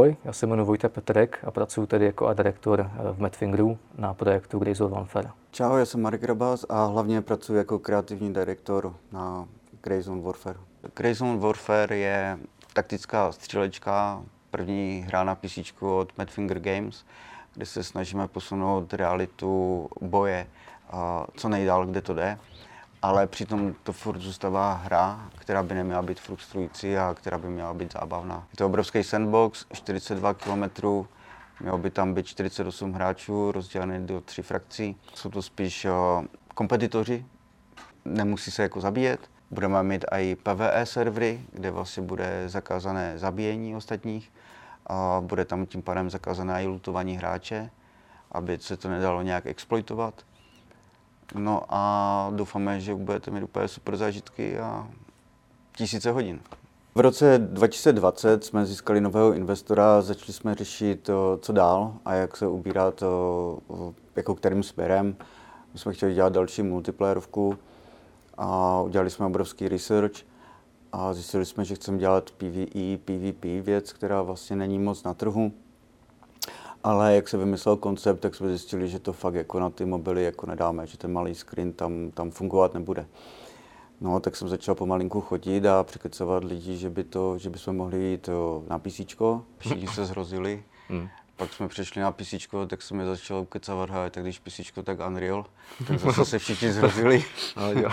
ahoj, já se jmenuji Vojta Petrek a pracuji tady jako art director eh, v Madfingeru na projektu Greyzone Warfare. Čau, já jsem Marek Rabas a hlavně pracuji jako kreativní direktor na Greyzone Warfare. Greyzone Warfare je taktická střílečka, první hra na PC od Madfinger Games, kde se snažíme posunout realitu boje co nejdál, kde to jde ale přitom to furt zůstává hra, která by neměla být frustrující a která by měla být zábavná. Je to obrovský sandbox, 42 km, mělo by tam být 48 hráčů, rozdělené do tří frakcí. Jsou to spíš kompetitoři, nemusí se jako zabíjet. Budeme mít i PvE servery, kde vlastně bude zakázané zabíjení ostatních. A bude tam tím pádem zakázané i lutování hráče, aby se to nedalo nějak exploitovat. No a doufáme, že budete mít úplně super zážitky a tisíce hodin. V roce 2020 jsme získali nového investora začali jsme řešit, co dál a jak se ubírat, jako kterým směrem. My jsme chtěli dělat další multiplayerovku a udělali jsme obrovský research a zjistili jsme, že chceme dělat PvE, PvP věc, která vlastně není moc na trhu. Ale jak se vymyslel koncept, tak jsme zjistili, že to fakt jako na ty mobily jako nedáme, že ten malý screen tam, tam fungovat nebude. No, tak jsem začal pomalinku chodit a překecovat lidi, že by to, že bychom mohli jít na PC. Všichni se zhrozili. Hmm. Pak jsme přešli na PC, tak jsem je začal ukecávat, hej, tak když PC, tak Unreal. Tak zase se všichni zhrozili. Ale dělal,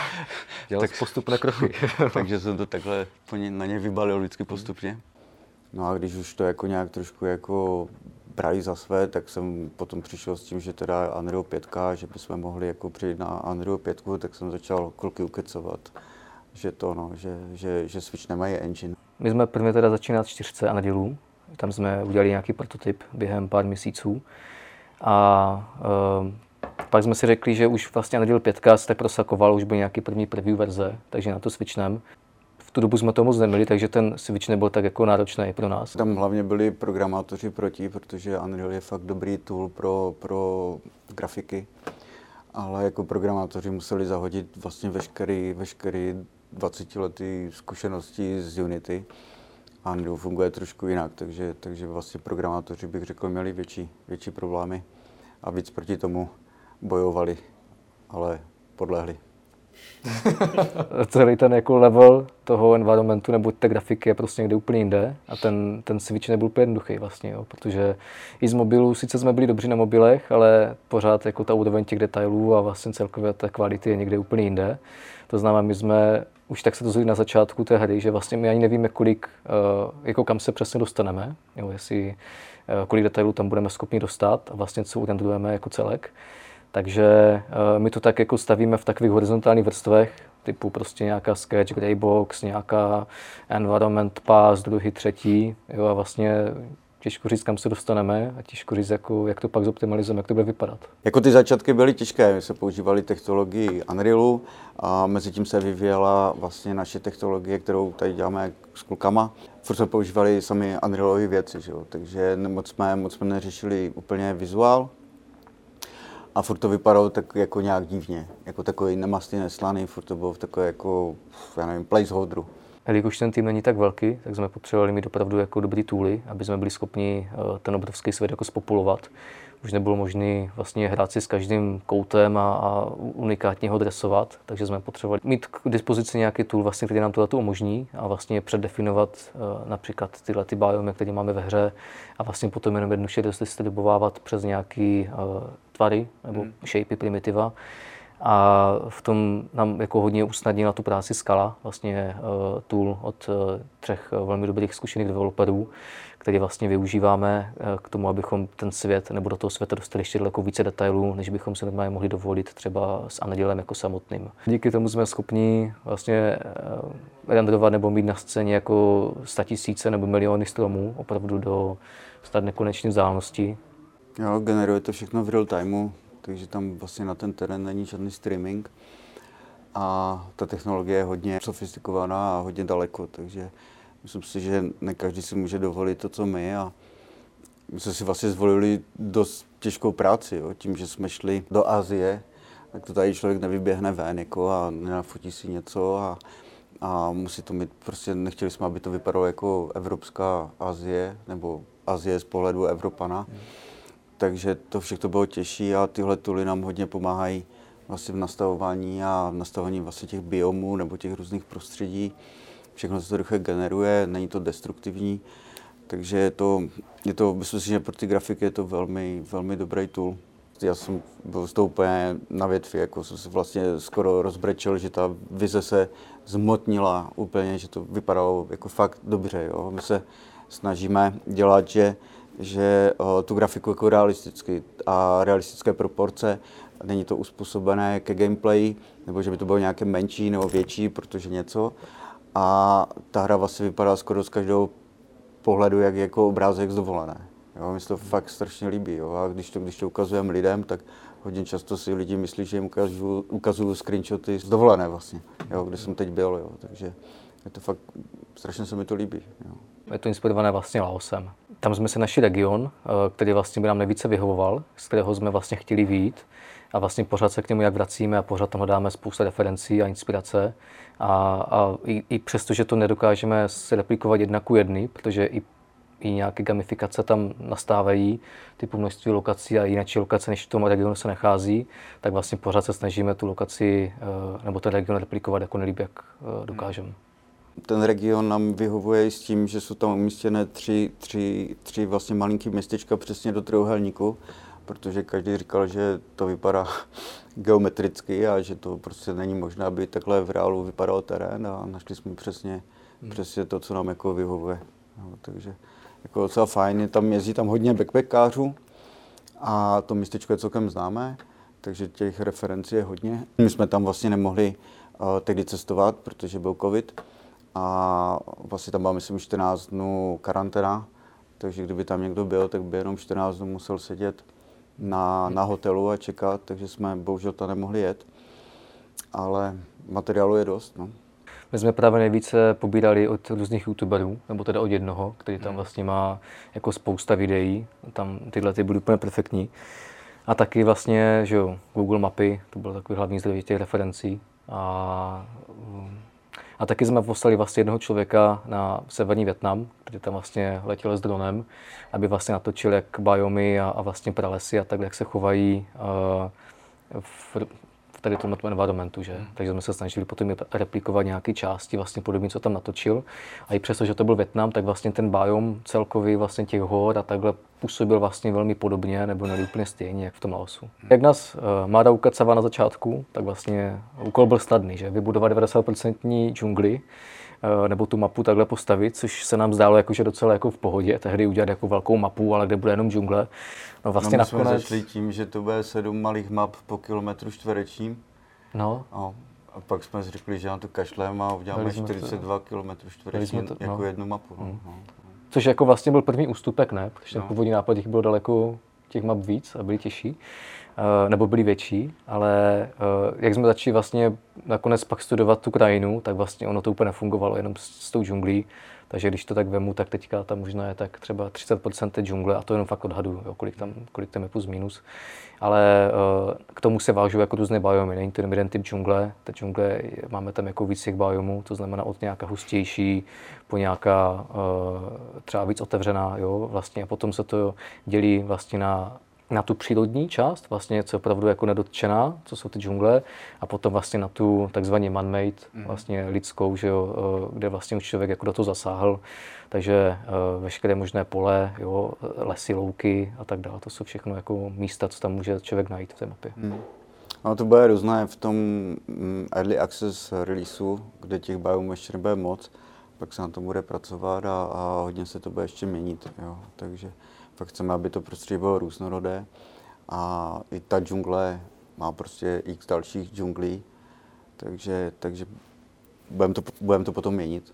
dělal tak, postupné kroky. takže jsem to takhle na ně vybalil vždycky postupně. No a když už to jako nějak trošku jako brali za své, tak jsem potom přišel s tím, že teda Unreal 5, že bychom mohli jako přijít na Unreal 5, tak jsem začal kluky ukecovat, že to no, že, že, že Switch nemají engine. My jsme prvně teda začínat čtyřce Unrealů, tam jsme udělali nějaký prototyp během pár měsíců. A uh, pak jsme si řekli, že už vlastně Unreal 5 se tak prosakoval, už byl nějaký první preview verze, takže na to switchnem tu dobu jsme to moc neměli, takže ten switch nebyl tak jako náročný pro nás. Tam hlavně byli programátoři proti, protože Unreal je fakt dobrý tool pro, pro grafiky, ale jako programátoři museli zahodit vlastně veškerý, veškerý 20 letý zkušenosti z Unity. A Unreal funguje trošku jinak, takže, takže vlastně programátoři bych řekl měli větší, větší problémy a víc proti tomu bojovali, ale podlehli. celý ten jako level toho environmentu nebo té grafiky je prostě někde úplně jinde a ten, ten switch nebyl úplně jednoduchý vlastně, jo, protože i z mobilů, sice jsme byli dobří na mobilech, ale pořád jako ta úroveň těch detailů a vlastně celkově ta kvality je někde úplně jinde. To znamená, my jsme už tak se to na začátku té hry, že vlastně my ani nevíme, kolik, eh, jako kam se přesně dostaneme, jo, jestli eh, kolik detailů tam budeme schopni dostat a vlastně co urendujeme jako celek. Takže eh, my to tak jako stavíme v takových horizontálních vrstvech, typu prostě nějaká sketch, greybox, nějaká environment pass, druhý, třetí, jo, a vlastně těžko říct, kam se dostaneme a těžko říct, jako, jak to pak zoptimalizujeme, jak to bude vypadat. Jako ty začátky byly těžké, my jsme používali technologii Unrealu a mezi tím se vyvíjela vlastně naše technologie, kterou tady děláme s klukama. Furt jsme používali sami Unrealové věci, že jo? takže moc jsme, moc jsme neřešili úplně vizuál, a furt to vypadalo tak jako nějak divně, jako takový nemastný, neslaný, furt to bylo v takové jako, já nevím, placeholderu. Jelikož ten tým není tak velký, tak jsme potřebovali mít opravdu jako dobrý tooly, aby jsme byli schopni eh, ten obrovský svět jako spopulovat už nebylo možné vlastně hrát si s každým koutem a, a unikátně ho dresovat, takže jsme potřebovali mít k dispozici nějaký tool, vlastně, který nám to umožní a vlastně předdefinovat uh, například tyhle ty biomy, které máme ve hře a vlastně potom jenom jednoduše distribuovávat přes nějaký uh, tvary nebo hmm. shapey primitiva. A v tom nám jako hodně usnadnila tu práci Skala, vlastně uh, tool od uh, třech uh, velmi dobrých zkušených developerů, který vlastně využíváme k tomu, abychom ten svět nebo do toho světa dostali ještě daleko více detailů, než bychom se normálně mohli dovolit třeba s Unrealem jako samotným. Díky tomu jsme schopni vlastně renderovat nebo mít na scéně jako tisíce nebo miliony stromů, opravdu do snad nekonečné vzdálenosti. Jo, generuje to všechno v real timeu, takže tam vlastně na ten terén není žádný streaming. A ta technologie je hodně sofistikovaná a hodně daleko, takže myslím si, že ne každý si může dovolit to, co my. A my jsme si vlastně zvolili dost těžkou práci, jo. tím, že jsme šli do Asie, tak to tady člověk nevyběhne ven jako a nenafotí si něco a a musí to mít, prostě nechtěli jsme, aby to vypadalo jako Evropská Azie, nebo Azie z pohledu Evropana. Hmm. Takže to všechno bylo těžší a tyhle tuly nám hodně pomáhají vlastně v nastavování a v nastavování vlastně těch biomů nebo těch různých prostředí. Všechno se to rychle generuje, není to destruktivní, takže je to, je to myslím si, že pro ty grafiky je to velmi, velmi dobrý tool. Já jsem byl z toho úplně na větvi, jako jsem se vlastně skoro rozbrečel, že ta vize se zmotnila úplně, že to vypadalo jako fakt dobře. Jo. My se snažíme dělat, že, že tu grafiku jako realisticky a realistické proporce není to uspůsobené ke gameplay, nebo že by to bylo nějaké menší nebo větší, protože něco. A ta hra vlastně vypadá skoro z každého pohledu, jak jako obrázek z dovolené. Jo, mi se to fakt strašně líbí. Jo. A když to, když to ukazujeme lidem, tak hodně často si lidi myslí, že jim ukazuju, ukazuju screenshoty z dovolené vlastně, jo, kde jsem teď byl. Jo. Takže je to fakt, strašně se mi to líbí. Jo. Je to inspirované vlastně Laosem. Tam jsme se našli region, eh, který vlastně by nám nejvíce vyhovoval, z kterého jsme vlastně chtěli výjít a vlastně pořád se k němu jak vracíme a pořád tam hledáme spousta referencí a inspirace. A, a i, i přesto, že to nedokážeme se replikovat jedna ku jedny, protože i, i nějaké gamifikace tam nastávají, typu množství lokací a jiné lokace, než v tom regionu se nachází, tak vlastně pořád se snažíme tu lokaci eh, nebo ten region replikovat jako nejlíp, jak eh, dokážeme ten region nám vyhovuje i s tím, že jsou tam umístěné tři, tři, tři vlastně malinký městečka přesně do trojuhelníku, protože každý říkal, že to vypadá geometricky a že to prostě není možné, aby takhle v reálu vypadal terén a našli jsme přesně, hmm. přesně to, co nám jako vyhovuje. No, takže jako docela fajn, tam jezdí tam hodně backpackářů a to městečko je celkem známé, takže těch referencí je hodně. My jsme tam vlastně nemohli uh, tehdy cestovat, protože byl covid a vlastně tam byla, myslím, 14 dnů karanténa, takže kdyby tam někdo byl, tak by jenom 14 dnů musel sedět na, na hotelu a čekat, takže jsme bohužel tam nemohli jet. Ale materiálu je dost. No. My jsme právě nejvíce pobírali od různých youtuberů, nebo teda od jednoho, který tam hmm. vlastně má jako spousta videí, tam tyhle ty byly úplně perfektní. A taky vlastně, že jo, Google mapy, to byl takový hlavní zdroj těch referencí. A a taky jsme poslali vlastně jednoho člověka na severní Větnam, který tam vlastně letěl s dronem, aby vlastně natočil jak biomy a, a vlastně pralesy a tak, jak se chovají uh, v, tady tomto environmentu, že? Hmm. Takže jsme se snažili potom replikovat nějaké části, vlastně podobně, co tam natočil. A i přesto, že to byl Větnam, tak vlastně ten biom celkový vlastně těch hor a takhle působil vlastně velmi podobně, nebo ne úplně stejně, jak v tom Laosu. Hmm. Jak nás uh, Máda ukacava na začátku, tak vlastně úkol byl snadný, že vybudovat 90% džungli, nebo tu mapu takhle postavit, což se nám zdálo jako, že docela jako v pohodě, tehdy udělat jako velkou mapu, ale kde bude jenom džungle. No vlastně no, my nakonec... jsme začali tím, že to bude sedm malých map po kilometru čtverečním. No. no. A pak jsme si řekli, že na to kašleme a uděláme 42 km čtvereční jako no. jednu mapu. No. Mm. No. Což jako vlastně byl první ústupek, ne? Protože ten no. původní nápad jich bylo daleko těch map víc a byly těžší, nebo byly větší, ale uh, jak jsme začali vlastně nakonec pak studovat tu krajinu, tak vlastně ono to úplně nefungovalo jenom s, s tou džunglí, takže když to tak vemu, tak teďka tam možná je tak třeba 30% té džungle a to jenom fakt odhadu, jo, kolik, tam, kolik tam je plus minus. Ale uh, k tomu se vážou jako různé biomy, není to jeden typ džungle. Ta džungle, máme tam jako víc těch biomů, to znamená od nějaká hustější po nějaká třeba víc otevřená, jo, vlastně a potom se to dělí vlastně na na tu přírodní část, vlastně, co je opravdu jako nedotčená, co jsou ty džungle, a potom vlastně na tu takzvaně man-made, mm. vlastně lidskou, že jo, eh, kde vlastně už člověk jako do toho zasáhl. Takže uh, veškeré možné pole, jo, lesy, louky a tak dále, to jsou všechno jako místa, co tam může člověk najít v té mapě. Mm. No to bude různé v tom mm, Early Access releaseu, kde těch biomů ještě nebude moc, pak se na to bude pracovat a, a hodně se to bude ještě měnit. Jo. Takže Fakt chceme, aby to prostředí bylo různorodé a i ta džungle má prostě x dalších džunglí, takže, takže budeme to, budem to potom měnit.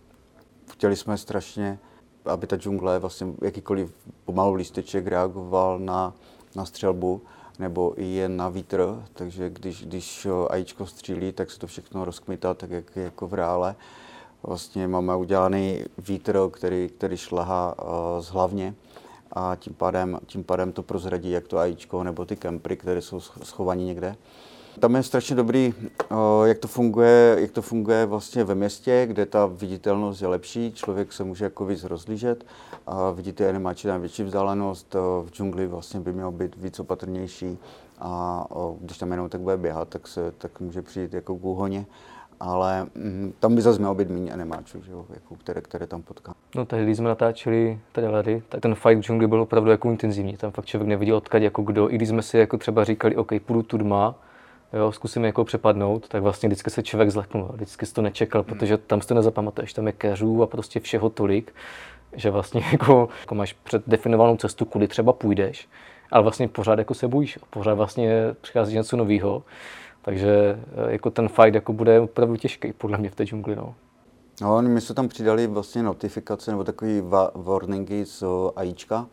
Chtěli jsme strašně, aby ta džungle, vlastně jakýkoliv pomalu lísteček reagoval na, na střelbu, nebo i jen na vítr, takže když, když ajíčko střílí, tak se to všechno rozkmitá, tak jak jako v reále. Vlastně máme udělaný vítr, který, který šlehá uh, z hlavně, a tím pádem, tím pádem to prozradí jak to ajíčko nebo ty kempry, které jsou schovaní někde. Tam je strašně dobrý, jak to funguje, jak to funguje vlastně ve městě, kde ta viditelnost je lepší, člověk se může jako víc rozlížet a vidíte animáči na větší vzdálenost, v džungli vlastně by mělo být víc opatrnější a když tam jenom tak bude běhat, tak, se, tak může přijít jako k úhoně ale mm, tam by zase mělo být méně animáčů, že jo, jako které, které tam potká. No tehdy, když jsme natáčeli trailery, tak ten fight v džungli byl opravdu jako intenzivní. Tam fakt člověk neviděl odkud jako kdo. I když jsme si jako třeba říkali, OK, půjdu tu dma, jo, zkusím jako přepadnout, tak vlastně vždycky se člověk zleknul. Vždycky si to nečekal, hmm. protože tam si to nezapamatuješ, tam je keřů a prostě všeho tolik, že vlastně jako, jako máš předdefinovanou cestu, kudy třeba půjdeš, ale vlastně pořád jako se bojíš, pořád vlastně přichází něco nového. Takže eh, jako ten fight jako bude opravdu těžký podle mě v té džungli. No. No, my jsme tam přidali vlastně notifikace nebo takové warningy z AIčka,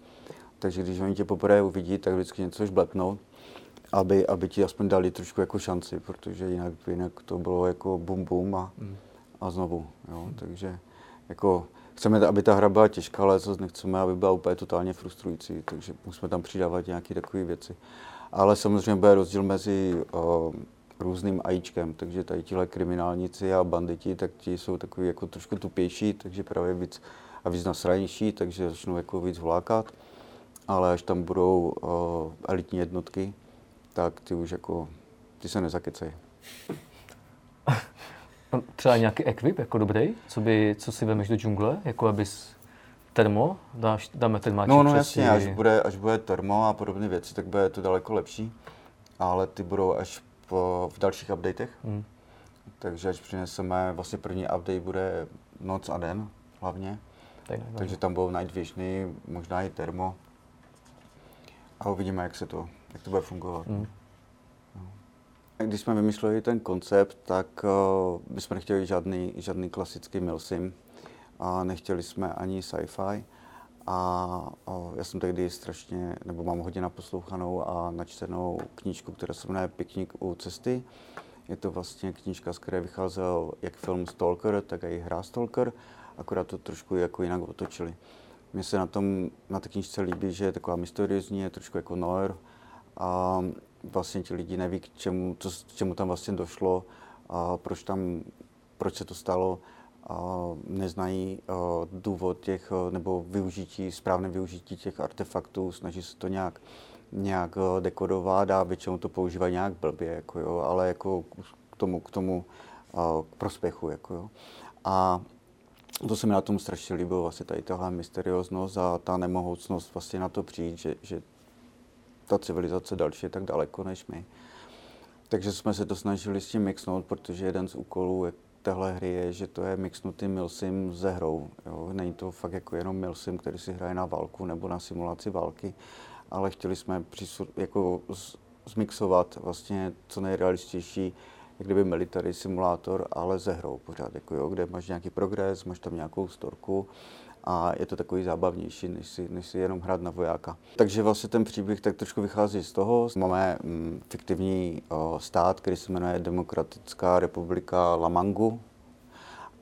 takže když oni tě poprvé uvidí, tak vždycky něco žblepnou, aby, aby ti aspoň dali trošku jako šanci, protože jinak, jinak to bylo jako bum bum a, mm. a znovu. Jo. Takže jako chceme, aby ta hra byla těžká, ale zase nechceme, aby byla úplně totálně frustrující, takže musíme tam přidávat nějaké takové věci. Ale samozřejmě bude rozdíl mezi uh, různým ajíčkem, takže tady tihle kriminálníci a banditi, tak ti jsou takový jako trošku tupější, takže právě víc a víc nasranější, takže začnou jako víc vlákat. Ale až tam budou uh, elitní jednotky, tak ty už jako, ty se nezakecají. Třeba nějaký ekvip jako dobrý, co, by, co si vemeš do džungle, jako abys termo, dáš, dáme termáček No, no jasně, až bude, až bude termo a podobné věci, tak bude to daleko lepší, ale ty budou až po, v dalších updatech. Hmm. Takže až přineseme, vlastně první update bude noc a den hlavně. Tak, Takže tam budou night visiony, možná i termo. A uvidíme, jak se to, jak to bude fungovat. Hmm. No. Když jsme vymýšleli ten koncept, tak uh, bychom nechtěli žádný, žádný klasický milsim a nechtěli jsme ani sci-fi. A o, já jsem tehdy strašně, nebo mám hodně naposlouchanou a načtenou knížku, která se jmenuje Piknik u cesty. Je to vlastně knížka, z které vycházel jak film Stalker, tak i hra Stalker, akorát to trošku jako jinak otočili. Mně se na tom, na té knížce líbí, že je taková mysteriózní, je trošku jako noir a vlastně ti lidi neví, k čemu, co, k čemu tam vlastně došlo, a proč tam, proč se to stalo neznají důvod těch, nebo využití, správné využití těch artefaktů, snaží se to nějak, nějak dekodovat a většinou to používají nějak blbě, jako jo, ale jako k tomu, k tomu k prospěchu. Jako jo. A to se mi na tom strašně líbilo, vlastně tady tahle mysterióznost a ta nemohoucnost vlastně na to přijít, že, že ta civilizace další je tak daleko než my. Takže jsme se to snažili s tím mixnout, protože jeden z úkolů, téhle hry je, že to je mixnutý milsim ze hrou. Jo? Není to fakt jako jenom milsim, který si hraje na válku nebo na simulaci války, ale chtěli jsme přisur, jako zmixovat vlastně co nejrealističtější jak kdyby military simulátor, ale ze hrou pořád, jako jo, kde máš nějaký progres, máš tam nějakou storku a je to takový zábavnější, než si, než si jenom hrát na vojáka. Takže vlastně ten příběh tak trošku vychází z toho. Máme mm, fiktivní o, stát, který se jmenuje Demokratická republika Lamangu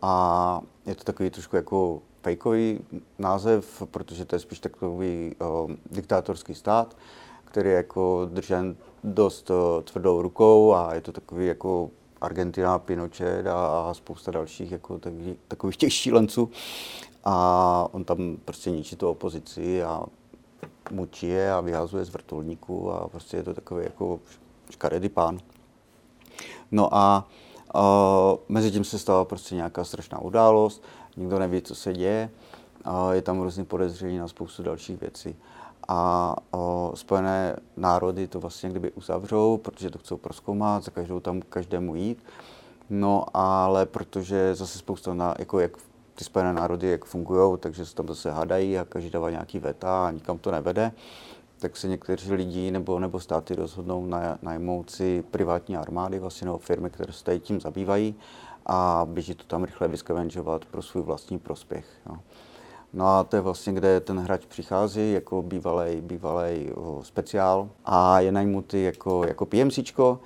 a je to takový trošku jako fejkový název, protože to je spíš takový o, diktátorský stát, který je jako držen dost o, tvrdou rukou a je to takový jako Argentina, Pinochet a, a spousta dalších jako takových, takových těch šílenců a on tam prostě ničí tu opozici a mučí je a vyhazuje z vrtulníků a prostě je to takový jako škaredý pán. No a uh, mezi tím se stala prostě nějaká strašná událost, nikdo neví, co se děje, uh, je tam různý podezření na spoustu dalších věcí. A uh, Spojené národy to vlastně kdyby uzavřou, protože to chcou proskoumat, za každou tam každému jít. No ale protože zase spousta, na, jako jak ty Spojené národy, jak fungují, takže se tam zase hádají a každý dává nějaký veta a nikam to nevede, tak se někteří lidi nebo, nebo státy rozhodnou na, najmout si privátní armády, vlastně nebo firmy, které se tady tím zabývají a běží to tam rychle vyskevenžovat pro svůj vlastní prospěch. Jo. No a to je vlastně, kde ten hráč přichází jako bývalý, bývalý speciál a je najmutý jako, jako PMCčko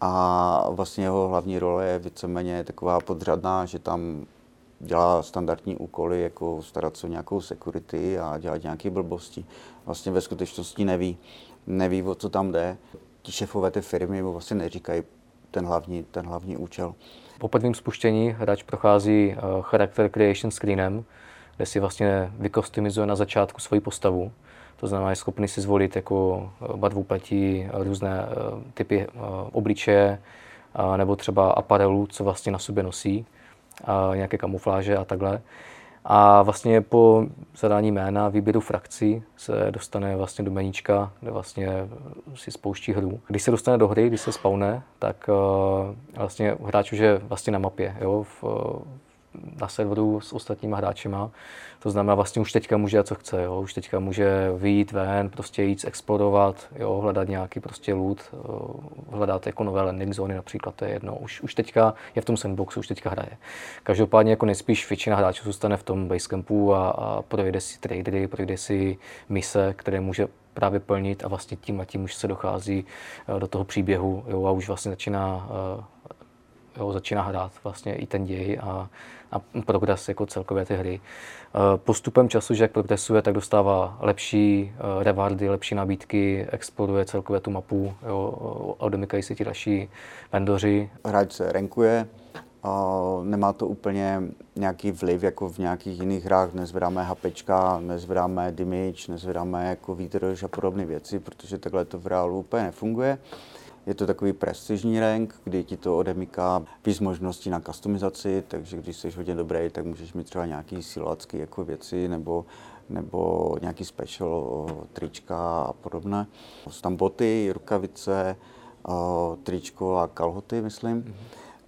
a vlastně jeho hlavní role je víceméně taková podřadná, že tam dělá standardní úkoly, jako starat se o nějakou security a dělat nějaké blbosti. Vlastně ve skutečnosti neví, neví, o co tam jde. ti šefové té firmy mu vlastně neříkají ten hlavní, ten hlavní účel. Po prvním spuštění hráč prochází charakter creation screenem, kde si vlastně vykostymizuje na začátku svoji postavu. To znamená, je schopný si zvolit jako barvu platí, různé typy obličeje, nebo třeba aparelů, co vlastně na sobě nosí, nějaké kamufláže a takhle. A vlastně po zadání jména, výběru frakcí se dostane vlastně do meníčka, kde vlastně si spouští hru. Když se dostane do hry, když se spawne, tak vlastně hráč už je vlastně na mapě. Jo? V, na serveru s ostatníma hráčima. To znamená, vlastně už teďka může co chce. Jo? Už teďka může vyjít ven, prostě jít explorovat, jo? hledat nějaký prostě loot, eh, hledat jako nové landing zóny například, to je jedno. Už, už teďka je v tom sandboxu, už teďka hraje. Každopádně jako nejspíš většina hráčů zůstane v tom basecampu a, a projde si tradery, projde si mise, které může právě plnit a vlastně tím a tím už se dochází eh, do toho příběhu jo, a už vlastně začíná eh, jo, začíná hrát vlastně i ten děj a, a progres jako celkově ty hry. Eh, postupem času, že jak progresuje, tak dostává lepší eh, rewardy, lepší nabídky, exploruje celkově tu mapu, jo, odemykají si ti další vendoři. Hráč se renkuje, nemá to úplně nějaký vliv jako v nějakých jiných hrách, nezvedáme HPčka, nezvedáme damage, nezvedáme jako výdrž a podobné věci, protože takhle to v reálu úplně nefunguje. Je to takový prestižní rank, kdy ti to odemyká víc možností na customizaci, takže když jsi hodně dobrý, tak můžeš mít třeba nějaký silácky jako věci nebo, nebo nějaký special trička a podobné. Jsou tam boty, rukavice, tričko a kalhoty, myslím. Mm-hmm.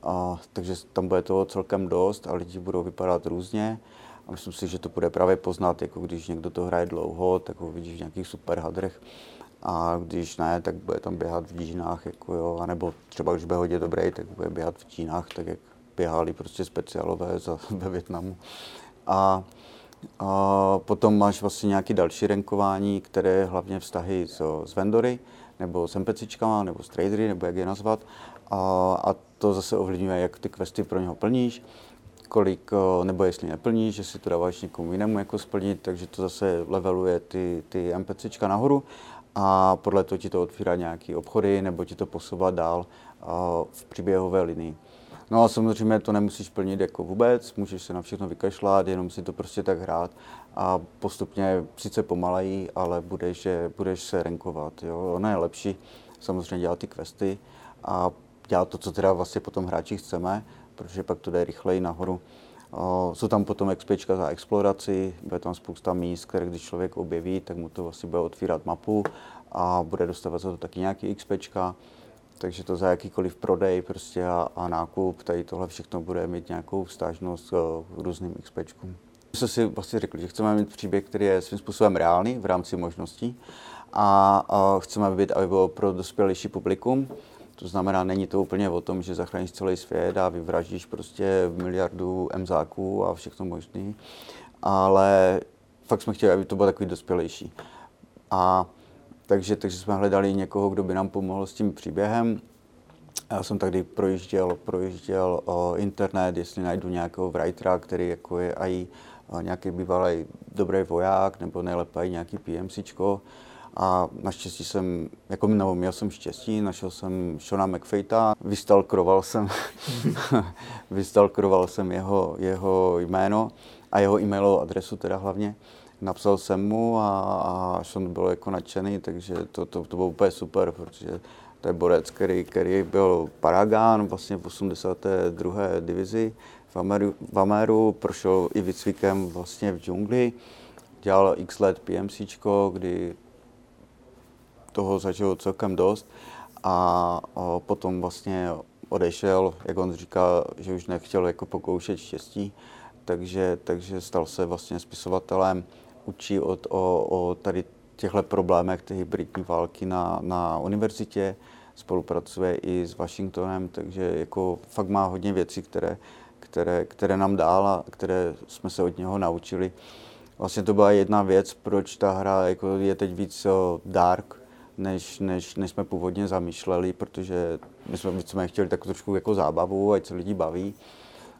A, takže tam bude toho celkem dost a lidi budou vypadat různě. A myslím si, že to bude právě poznat, jako když někdo to hraje dlouho, tak ho vidíš v nějakých super hadrech a když ne, tak bude tam běhat v džínách, jako jo, anebo třeba když bude hodně dobrý, tak bude běhat v džínách, tak jak běhali prostě speciálové za, ve Větnamu. A, a potom máš vlastně nějaké další renkování, které hlavně vztahy s, s vendory, nebo s NPCčkama, nebo s tradery, nebo jak je nazvat. A, a to zase ovlivňuje, jak ty questy pro něho plníš, kolik, nebo jestli neplníš, že si to dáváš někomu jinému jako splnit, takže to zase leveluje ty, ty NPCčka nahoru a podle toho ti to otvírá nějaké obchody nebo ti to posouvá dál v příběhové linii. No a samozřejmě to nemusíš plnit jako vůbec, můžeš se na všechno vykašlat, jenom si to prostě tak hrát a postupně sice pomaleji, ale budeš, budeš se renkovat. Jo. Ono je lepší samozřejmě dělat ty questy a dělat to, co teda vlastně potom hráči chceme, protože pak to jde rychleji nahoru. Jsou tam potom XPčka za exploraci, bude tam spousta míst, které když člověk objeví, tak mu to vlastně bude otvírat mapu a bude dostávat za to taky nějaký XPčka. Takže to za jakýkoliv prodej prostě a, a nákup, tady tohle všechno bude mít nějakou vztážnost k různým XPčkům. My jsme si vlastně řekli, že chceme mít příběh, který je svým způsobem reálný v rámci možností a, a chceme, aby, aby bylo pro dospělejší publikum. To znamená, není to úplně o tom, že zachráníš celý svět a vyvraždíš prostě miliardu emzáků a všechno možné, ale fakt jsme chtěli, aby to bylo takový dospělejší. A takže, takže jsme hledali někoho, kdo by nám pomohl s tím příběhem. Já jsem tady projížděl, projížděl o internet, jestli najdu nějakého writera, který jako je i nějaký bývalý dobrý voják, nebo nejlépe nějaký PMCčko. A naštěstí jsem, jako nebo měl jsem štěstí, našel jsem Shona McFeita, vystalkroval jsem, vystalkroval jsem jeho, jeho jméno a jeho e-mailovou adresu teda hlavně. Napsal jsem mu a, a Sean byl jako nadšený, takže to, to, to bylo úplně super, protože to je borec, který, který byl Paragán vlastně v 82. divizi v Ameru, v Ameru, prošel i výcvikem vlastně v džungli, dělal x let PMCčko, kdy toho zažil celkem dost a, potom vlastně odešel, jak on říká, že už nechtěl jako pokoušet štěstí, takže, takže stal se vlastně spisovatelem, učí od, o, o tady těchto problémech té hybridní války na, na univerzitě, spolupracuje i s Washingtonem, takže jako fakt má hodně věcí, které, které, které nám dál a které jsme se od něho naučili. Vlastně to byla jedna věc, proč ta hra jako je teď víc dark, než, než, než jsme původně zamýšleli, protože my jsme, jsme chtěli tak trošku jako zábavu, ať se lidi baví,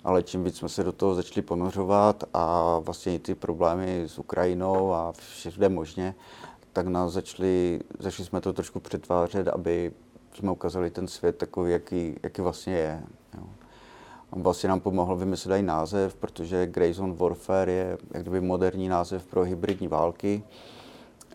ale čím víc jsme se do toho začali ponořovat a vlastně i ty problémy s Ukrajinou a všude možně, tak nás začali, začali jsme to trošku přetvářet, aby jsme ukázali ten svět takový, jaký, jaký vlastně je. Jo. On vlastně nám pomohl vymyslet i název, protože Grey Zone Warfare je jak kdyby moderní název pro hybridní války.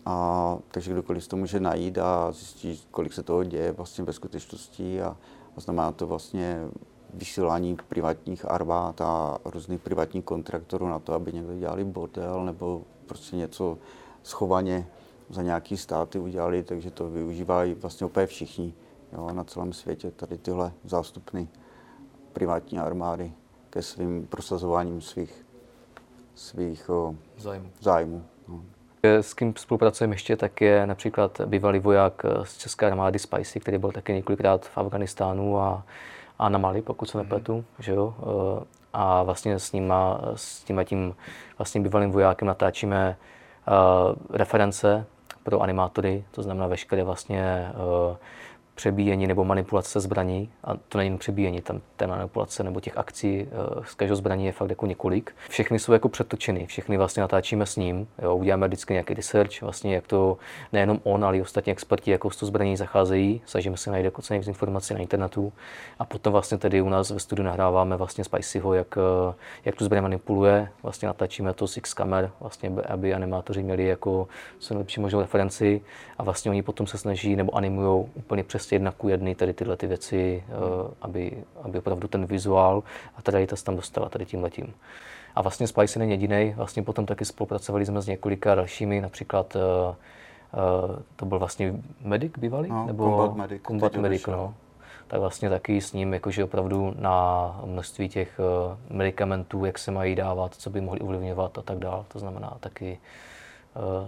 A, takže kdokoliv to může najít a zjistí, kolik se toho děje vlastně ve skutečnosti a, a znamená to vlastně vysílání privátních armád a různých privátních kontraktorů na to, aby někdo dělali bordel nebo prostě něco schovaně za nějaký státy udělali, takže to využívají vlastně úplně všichni jo, na celém světě, tady tyhle zástupny privátní armády ke svým prosazováním svých, svých o, zájmů. zájmů no. S kým spolupracujeme ještě, tak je například bývalý voják z České armády Spicy, který byl taky několikrát v Afganistánu a, a na Mali, pokud se nepletu, mm. že jo. E, a vlastně s, nima, s tím, tím vlastně bývalým vojákem natáčíme uh, reference pro animátory, to znamená veškeré vlastně uh, přebíjení nebo manipulace zbraní, a to není jen přebíjení, tam té manipulace nebo těch akcí eh, z každého zbraní je fakt jako několik. Všechny jsou jako přetočeny, všechny vlastně natáčíme s ním, jo, uděláme vždycky nějaký research, vlastně jak to nejenom on, ale i ostatní experti, jako s to zbraní zacházejí, snažíme se najít jako nejvíc informací na internetu a potom vlastně tedy u nás ve studiu nahráváme vlastně Spicyho, jak, eh, jak tu zbraň manipuluje, vlastně natáčíme to z X kamer, vlastně, aby animátoři měli jako co nejlepší možnou referenci a vlastně oni potom se snaží nebo animují úplně přesně prostě jedna ku jedny tady tyhle ty věci, hmm. aby, aby opravdu ten vizuál a ta realita se tam dostala tady tím letím. A vlastně Spice není jediný, vlastně potom taky spolupracovali jsme s několika dalšími, například uh, uh, to byl vlastně Medic bývalý? No, nebo Combat Medic. Combat Medic, no. Tak vlastně taky s ním, jakože opravdu na množství těch uh, medicamentů, jak se mají dávat, co by mohli ovlivňovat a tak dále. To znamená taky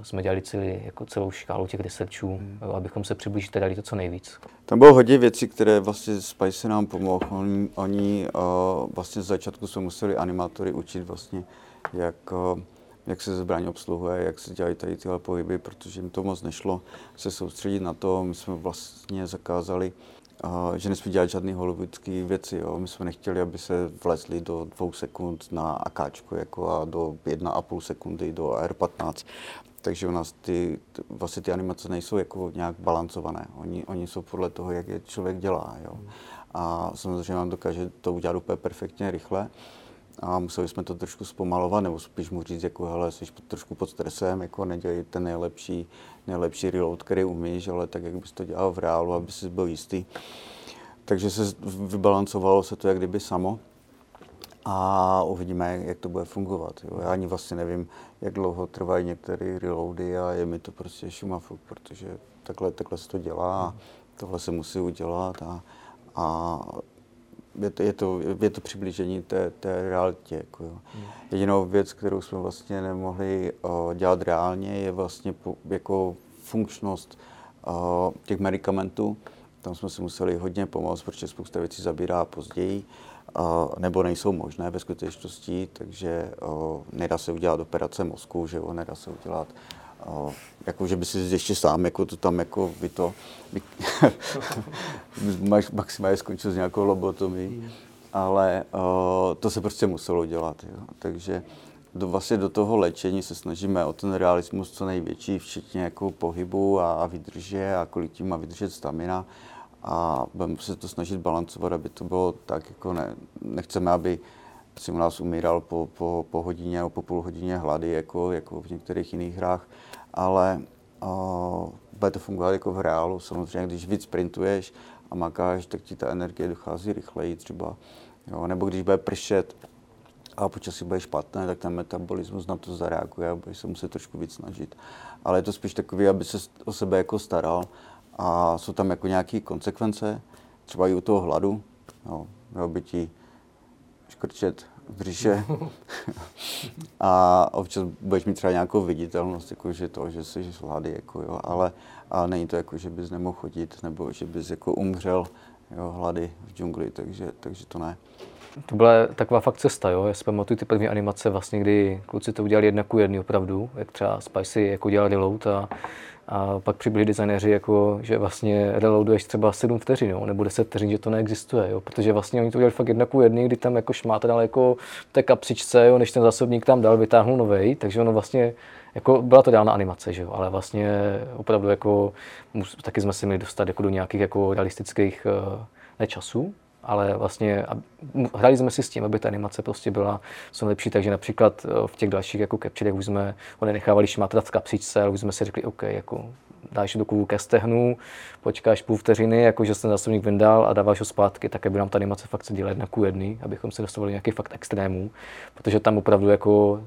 jsme dělali celý, jako celou škálu těch researchů, hmm. abychom se přiblížili dali to co nejvíc. Tam bylo hodně věcí, které vlastně Spice nám pomohl. Oni, oni uh, vlastně z začátku jsme museli animátory učit vlastně, jak, uh, jak se zbraň obsluhuje, jak se dělají tady tyhle pohyby, protože jim to moc nešlo se soustředit na to. My jsme vlastně zakázali že nesmí dělat žádné hollywoodské věci. Jo. My jsme nechtěli, aby se vlezli do dvou sekund na akáčku jako a do jedna a půl sekundy do R15. Takže u nás ty, vlastně ty animace nejsou jako nějak balancované. Oni, oni jsou podle toho, jak je člověk dělá. Jo. A samozřejmě nám dokáže to udělat úplně perfektně rychle. A museli jsme to trošku zpomalovat, nebo spíš mu říct, jako hele, jsi trošku pod stresem, jako nedělej ten nejlepší, nejlepší reload, který umíš, ale tak, jak bys to dělal v reálu, aby si byl jistý. Takže se vybalancovalo se to jak kdyby samo a uvidíme, jak to bude fungovat. Jo. Já ani vlastně nevím, jak dlouho trvají některé reloady a je mi to prostě šumafuk, protože takhle, takhle se to dělá a tohle se musí udělat a, a je to, je to, je to přiblížení té, té realitě. Jako jo. Hmm. Jedinou věc, kterou jsme vlastně nemohli uh, dělat reálně, je vlastně po, jako funkčnost uh, těch medicamentů. Tam jsme si museli hodně pomoct, protože spousta věcí zabírá později, uh, nebo nejsou možné ve skutečnosti, takže uh, nedá se udělat operace mozku, že jo, nedá se udělat jako, že by si ještě sám jako to tam jako vy to maximálně skončil s nějakou lobotomí, ale uh, to se prostě muselo dělat. Jo. Takže do, vlastně do toho léčení se snažíme o ten realismus co největší, včetně jako pohybu a, a vydrže a kolik tím má vydržet stamina a budeme se to snažit balancovat, aby to bylo tak, jako ne, nechceme, aby si u nás umíral po, po, po hodině nebo po půl hodině hlady, jako, jako v některých jiných hrách, ale uh, bude to fungovat jako v reálu. Samozřejmě, když víc sprintuješ a makáš, tak ti ta energie dochází rychleji třeba. Jo? Nebo když bude pršet a počasí bude špatné, tak ten metabolismus na to zareaguje a bude se muset trošku víc snažit. Ale je to spíš takový, aby se o sebe jako staral a jsou tam jako nějaké konsekvence, třeba i u toho hladu, jo, by ti škrčet břiše a občas budeš mít třeba nějakou viditelnost, jako že to, že jsi hlady, jako jo, ale, ale není to jako, že bys nemohl chodit, nebo že bys jako umřel jo, hlady v džungli, takže, takže to ne. To byla taková fakt cesta, jo. Já si pamatuju ty první animace, vlastně, kdy kluci to udělali jedna ku jedný opravdu, jak třeba Spicy jako dělal reload a, a pak přibyli designéři, jako, že vlastně reloaduješ třeba 7 vteřin, jo, nebo 10 vteřin, že to neexistuje, jo, protože vlastně oni to udělali fakt jedna ku jedný, kdy tam jako šmáte dal jako té kapsičce, jo, než ten zásobník tam dal, vytáhnul novej, takže ono vlastně jako byla to reálná animace, že jo, ale vlastně opravdu jako, taky jsme si měli dostat jako do nějakých jako realistických uh, nečasů, ale vlastně hrali jsme si s tím, aby ta animace prostě byla co lepší, takže například eh, v těch dalších jako capturech už jsme ho nenechávali šmatrat v kapsičce, ale už jsme si řekli, OK, jako dáš do klubu ke stehnu, počkáš půl vteřiny, jako že ten zásobník vyndal a dáváš ho zpátky, tak aby nám ta animace fakt se dělala jedna ku jedný, abychom se dostali nějaký fakt extrémů, protože tam opravdu jako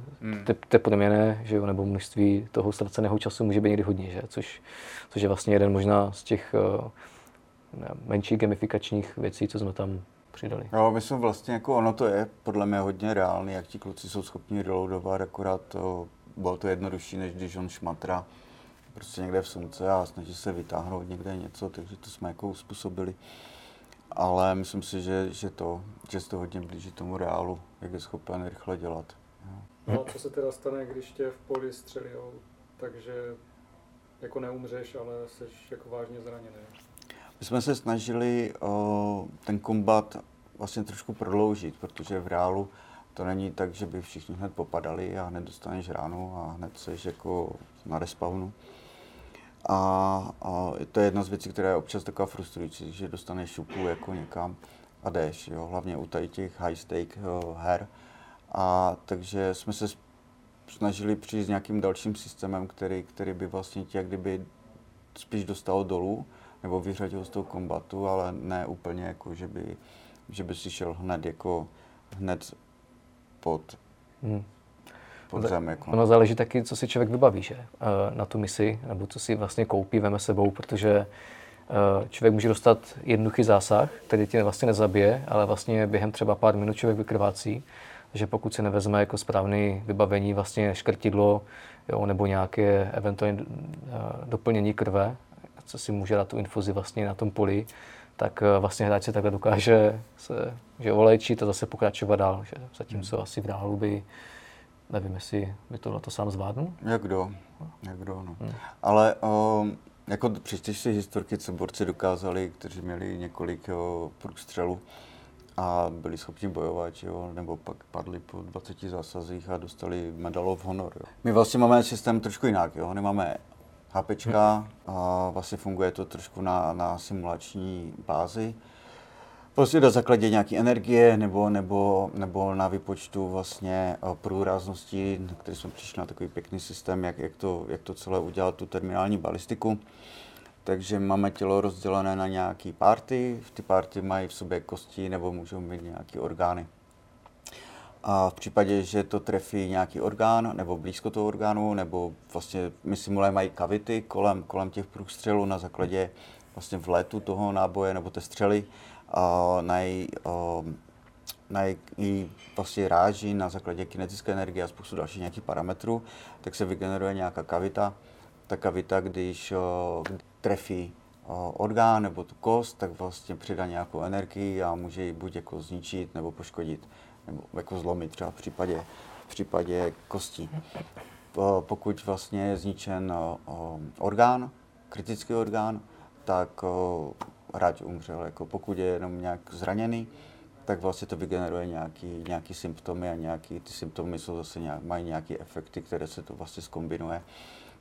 ty, ty proměny, že jo, nebo množství toho ztraceného času může být někdy hodně, že? Což, což je vlastně jeden možná z těch uh, menších gamifikačních věcí, co jsme tam přidali. No, myslím vlastně, jako ono to je podle mě hodně reálný, jak ti kluci jsou schopni reloadovat, akorát to, bylo to jednodušší, než když on šmatra prostě někde v sumce a snaží se vytáhnout někde něco, takže to jsme jako uspůsobili. Ale myslím si, že, že to, že se to hodně blíží tomu reálu, jak je schopen rychle dělat. No a co se teda stane, když tě v poli střelí, takže jako neumřeš, ale jsi jako vážně zraněný? My jsme se snažili o, ten kombat vlastně trošku prodloužit, protože v reálu to není tak, že by všichni hned popadali a hned dostaneš ránu a hned seš jako na respawnu. A, a to je jedna z věcí, která je občas taková frustrující, že dostaneš šupu jako někam a jdeš, jo, hlavně u tady těch high stake jo, her. A takže jsme se snažili přijít s nějakým dalším systémem, který, který by vlastně tě kdyby spíš dostal dolů, nebo vyřadil z toho kombatu, ale ne úplně jako, že by, že by si šel hned jako hned pod, hmm. pod zem. Jako. Ono záleží taky, co si člověk vybaví, že? Eh, na tu misi, nebo co si vlastně koupí, veme sebou, protože eh, člověk může dostat jednoduchý zásah, který tě vlastně nezabije, ale vlastně během třeba pár minut člověk vykrvácí, že pokud si nevezme jako správný vybavení, vlastně škrtidlo, jo, nebo nějaké eventuálně eh, doplnění krve, co si může dát tu infuzi vlastně na tom poli, tak eh, vlastně hráč se takhle dokáže se, že olejčit a zase pokračovat dál. Že zatímco hmm. asi v reálu by, nevím, jestli by to to sám zvládnul. Jak kdo, jak kdo, no. Hmm. Ale o, jako přečteš si historky, co borci dokázali, kteří měli několik o, průstřelů a byli schopni bojovat, jo, nebo pak padli po 20 zásazích a dostali medal of honor. Jo. My vlastně máme systém trošku jinak, jo. nemáme HPčka a vlastně funguje to trošku na, na simulační bázi. Prostě na základě nějaké energie nebo, nebo, nebo na výpočtu vlastně eh, průraznosti, na který jsme přišli na takový pěkný systém, jak, jak, to, jak to celé udělat, tu terminální balistiku. Takže máme tělo rozdělené na nějaké party, ty party mají v sobě kosti nebo můžou mít nějaké orgány. A v případě, že to trefí nějaký orgán nebo blízko toho orgánu, nebo vlastně my simulé mají kavity kolem, kolem těch průstřelů na základě vlastně vletu toho náboje nebo té střely, a na její, na její vlastně ráži na základě kinetické energie a spoustu dalších nějakých parametrů, tak se vygeneruje nějaká kavita. Ta kavita, když trefí orgán nebo tu kost, tak vlastně přidá nějakou energii a může ji buď jako zničit nebo poškodit nebo jako zlomit třeba v případě, v případě kostí. Pokud vlastně je zničen orgán, kritický orgán, tak hráč umřel. Jako pokud je jenom nějak zraněný, tak vlastně to vygeneruje nějaký, nějaký symptomy a nějaký, ty symptomy jsou zase nějak, mají nějaké efekty, které se to vlastně skombinuje.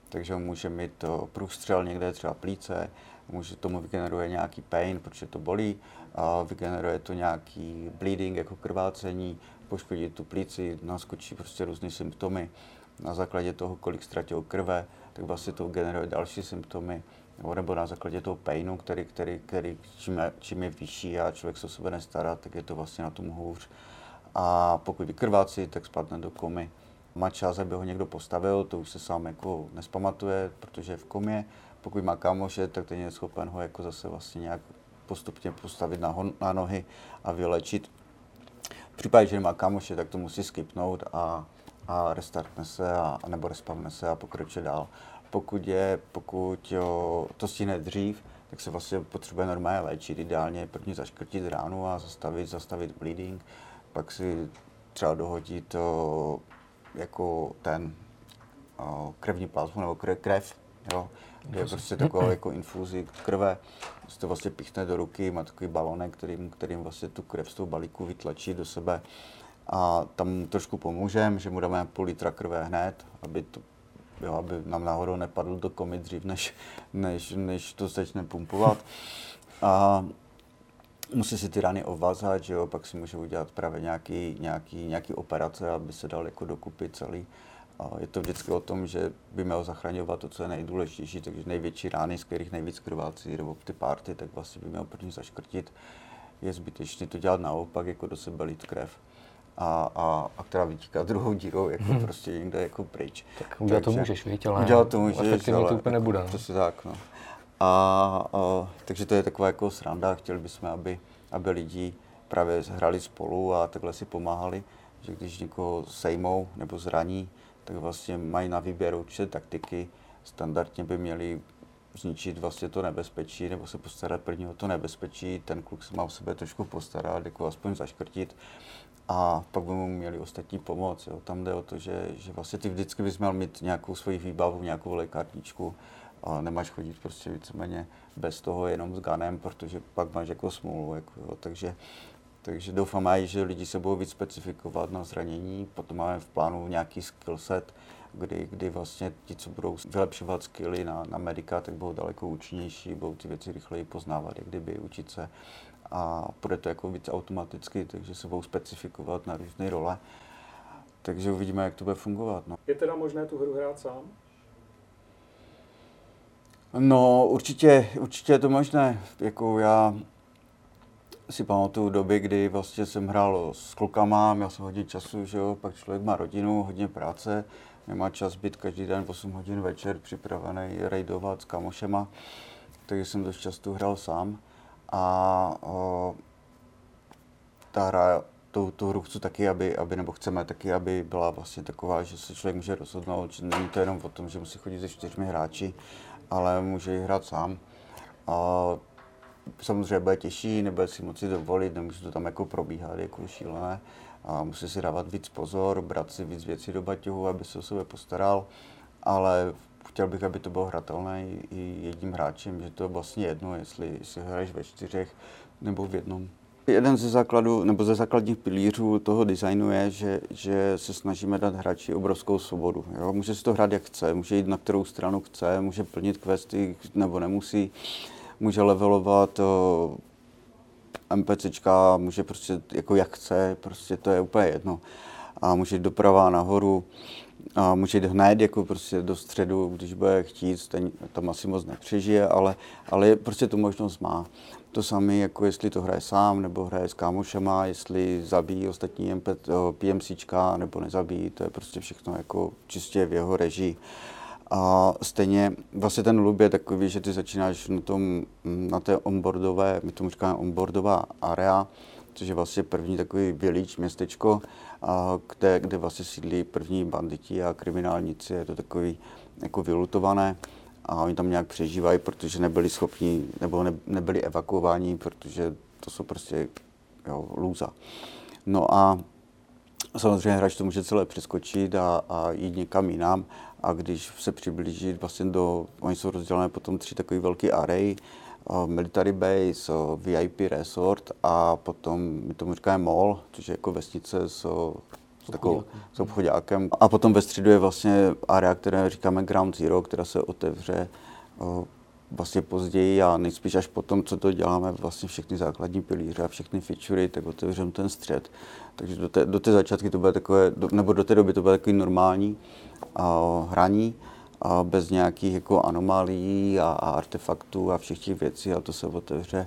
Takže může mít průstřel někde třeba plíce, může tomu vygeneruje nějaký pain, protože to bolí, a vygeneruje to nějaký bleeding, jako krvácení, poškodí tu plíci, naskočí prostě různé symptomy. Na základě toho, kolik ztratil krve, tak vlastně to generuje další symptomy, nebo, nebo na základě toho painu, který, který, který čím, je, čím je vyšší a člověk se o sebe nestará, tak je to vlastně na tom hůř. A pokud vykrvácí, tak spadne do komy. Má čas, aby ho někdo postavil, to už se sám jako nespamatuje, protože je v komě. Pokud má kámoše, tak ten je schopen ho jako zase vlastně nějak postupně postavit na, hon, na nohy a vylečit. V případě, že nemá kamoše, tak to musí skipnout a, a restartne se, a, nebo respawne se a pokračuje dál. Pokud, je, pokud jo, to stihne dřív, tak se vlastně potřebuje normálně léčit. Ideálně první zaškrtit ránu a zastavit, zastavit bleeding. pak si třeba dohodit o, jako ten o, krevní plazmu nebo krev, jo, je prostě taková jako infuzi krve, se to vlastně pichne do ruky, má takový balonek, kterým, kterým vlastně tu krev z toho balíku vytlačí do sebe a tam trošku pomůžeme, že mu dáme půl litra krve hned, aby to jo, aby nám náhodou nepadl do komy dřív, než, než, než to začne pumpovat. A musí si ty rany ovazat, že jo, pak si může udělat právě nějaký, nějaký, nějaký operace, aby se dal jako dokupy celý. A je to vždycky o tom, že by měl zachraňovat to, co je nejdůležitější, takže největší rány, z kterých nejvíc krvácí, nebo ty párty, tak vlastně by měl první zaškrtit. Je zbytečné to dělat naopak, jako do sebe lít krev a, a, a která vytíká druhou dírou jako hmm. prostě někde jako pryč. Tak udělat to můžeš, víš, ale udělat to můžeš, efektivně ale to úplně nebude. No. Přesně tak, no. A, a, takže to je taková jako sranda, chtěli bychom, aby, aby lidi právě hráli spolu a takhle si pomáhali, že když někoho sejmou nebo zraní, tak vlastně mají na výběr určité taktiky. Standardně by měli zničit vlastně to nebezpečí, nebo se postarat prvního to nebezpečí, ten kluk se má o sebe trošku postarat, jako aspoň zaškrtit a pak by mu měli ostatní pomoc. Jo. Tam jde o to, že, že vlastně ty vždycky bys měl mít nějakou svoji výbavu, nějakou lékárničku a nemáš chodit prostě víceméně bez toho jenom s ganem, protože pak máš jako smůlu. Jako, jo. Takže, takže doufám aj, že lidi se budou víc specifikovat na zranění. Potom máme v plánu nějaký skillset, kdy, kdy vlastně ti, co budou vylepšovat skilly na, na medika, tak budou daleko účinnější, budou ty věci rychleji poznávat, jak kdyby učit se a bude to jako víc automaticky, takže se budou specifikovat na různé role. Takže uvidíme, jak to bude fungovat. No. Je teda možné tu hru hrát sám? No, určitě, určitě je to možné. Jako já si pamatuju doby, kdy vlastně jsem hrál s klukama, měl jsem hodně času, že jo, pak člověk má rodinu, hodně práce, nemá čas být každý den 8 hodin večer připravený raidovat s kamošema, takže jsem dost často hrál sám a o, ta hra, tu, tu hru chci taky, aby, aby, nebo chceme taky, aby byla vlastně taková, že se člověk může rozhodnout, že není to jenom o tom, že musí chodit se čtyřmi hráči, ale může ji hrát sám. A samozřejmě bude těžší, nebude si moci dovolit, nemůže to tam jako probíhat jako šílené. A musí si dávat víc pozor, brát si víc věcí do baťohu, aby se o sebe postaral, ale chtěl bych, aby to bylo hratelné i jedním hráčem, že to je vlastně jedno, jestli si hraješ ve čtyřech nebo v jednom. Jeden ze základů, nebo ze základních pilířů toho designu je, že, že se snažíme dát hráči obrovskou svobodu. Jo? Může si to hrát jak chce, může jít na kterou stranu chce, může plnit questy nebo nemusí, může levelovat o, MPCčka, může prostě jako jak chce, prostě to je úplně jedno. A může jít doprava nahoru, a může jít hned jako prostě do středu, když bude chtít, ten tam asi moc nepřežije, ale, ale prostě tu možnost má. To samé, jako jestli to hraje sám, nebo hraje s kámošema, jestli zabíjí ostatní MP, PMCčka, nebo nezabíjí, to je prostě všechno jako čistě v jeho režii. A stejně vlastně ten loop je takový, že ty začínáš na, tom, na té onboardové, my tomu říkáme onboardová area, což je vlastně první takový village, městečko, a kde, kde vlastně sídlí první banditi a kriminálníci. Je to takový jako vylutované a oni tam nějak přežívají, protože nebyli schopni, nebo ne, nebyli evakuováni, protože to jsou prostě jo, lůza. No a samozřejmě hráč to může celé přeskočit a, a jít někam jinam a když se přiblíží vlastně do, oni jsou rozdělené potom tři takový velký array, military base, VIP resort a potom my tomu říkáme mall, což je jako vesnice s, s, takovou, s obchodákem. A potom ve středu je vlastně area, které říkáme Ground Zero, která se otevře vlastně později a nejspíš až potom, co to děláme, vlastně všechny základní pilíře a všechny featurey, tak otevřeme ten střed. Takže do té, do té začátky to bude takové, nebo do té doby to bude takový normální uh, hraní a bez nějakých jako anomálií a, a artefaktů a všech těch věcí a to se otevře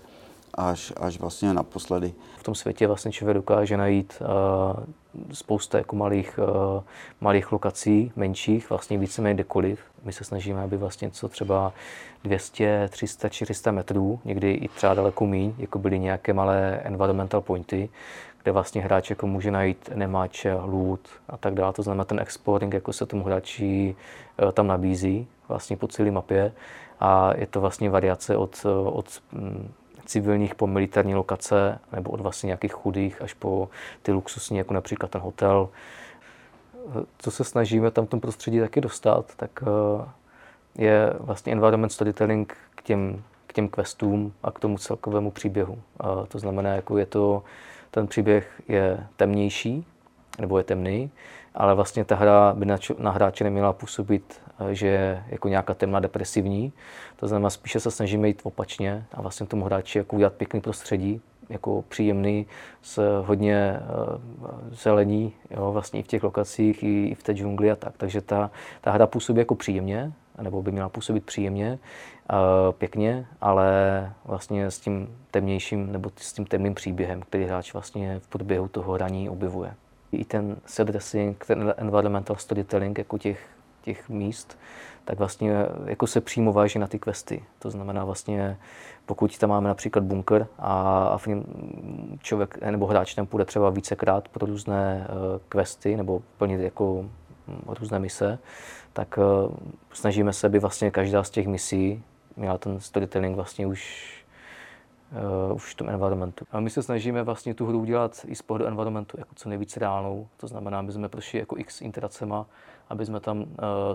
až, až vlastně naposledy. V tom světě vlastně člověk dokáže najít uh, spousta jako malých, uh, malých lokací, menších, vlastně víceméně kdekoliv. My se snažíme, aby vlastně co třeba 200, 300, 400 metrů, někdy i třeba daleko míň, jako byly nějaké malé environmental pointy, kde vlastně hráč jako může najít nemáče, loot a tak dále. To znamená, ten exploring jako se tomu hráči eh, tam nabízí vlastně po celé mapě a je to vlastně variace od, od mm, civilních po militární lokace, nebo od vlastně nějakých chudých až po ty luxusní, jako například ten hotel. Co se snažíme tam v tom prostředí taky dostat, tak eh, je vlastně environment storytelling k těm, k těm questům a k tomu celkovému příběhu. A to znamená, jako je to, ten příběh je temnější, nebo je temný, ale vlastně ta hra by na, na hráče neměla působit, že je jako nějaká temná depresivní. To znamená, spíše se snažíme jít opačně a vlastně tomu hráči jako udělat pěkný prostředí, jako příjemný, s hodně uh, zelení, jo, vlastně i v těch lokacích, i, v té džungli a tak. Takže ta, ta hra působí jako příjemně, nebo by měla působit příjemně, uh, pěkně, ale vlastně s tím temnějším nebo s tím temným příběhem, který hráč vlastně v průběhu toho hraní objevuje i ten set dressing, ten environmental storytelling jako těch, těch míst, tak vlastně jako se přímo váží na ty questy. To znamená vlastně, pokud tam máme například bunker a, v něm člověk nebo hráč tam půjde třeba vícekrát pro různé uh, questy nebo plnit jako um, různé mise, tak uh, snažíme se, aby vlastně každá z těch misí měla ten storytelling vlastně už uh, už v tom environmentu. A my se snažíme vlastně tu hru udělat i z pohledu environmentu jako co nejvíc reálnou. To znamená, aby jsme prošli jako x interacema, aby jsme tam uh,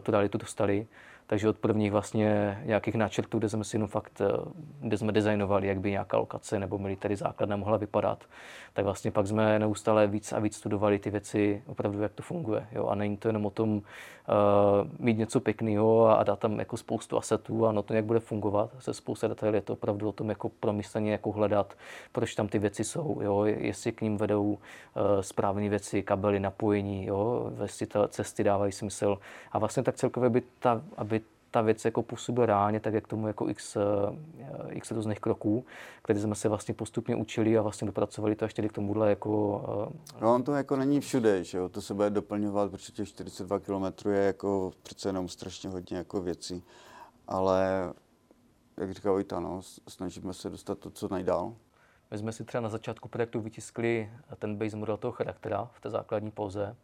tu realitu dostali. Takže od prvních vlastně nějakých náčrtů, kde jsme si jenom fakt, eh, kde jsme designovali, jak by nějaká lokace nebo military základna mohla vypadat, tak vlastně pak jsme neustále víc a víc studovali ty věci, opravdu, jak to funguje. Jo? A není to jenom o tom uh, mít něco pěkného a, dát tam jako spoustu asetů a na to, jak bude fungovat. Se spousta detailů je to opravdu o tom jako promysleně jako hledat, proč tam ty věci jsou, jo? jestli k ním vedou uh, správné věci, kabely, napojení, jo? jestli ta cesty dávají smysl. A vlastně tak celkově by ta, aby ta věc jako působila reálně, tak jak tomu jako x, eh, x různých kroků, které jsme se vlastně postupně učili a vlastně dopracovali to ještě k tomuhle jako... Eh, no on to jako není všude, že jo? to se bude doplňovat, protože těch 42 km je jako přece jenom strašně hodně jako věcí, ale jak říkal Vojta, no, snažíme se dostat to, co nejdál. My jsme si třeba na začátku projektu vytiskli ten base model toho charaktera v té základní pouze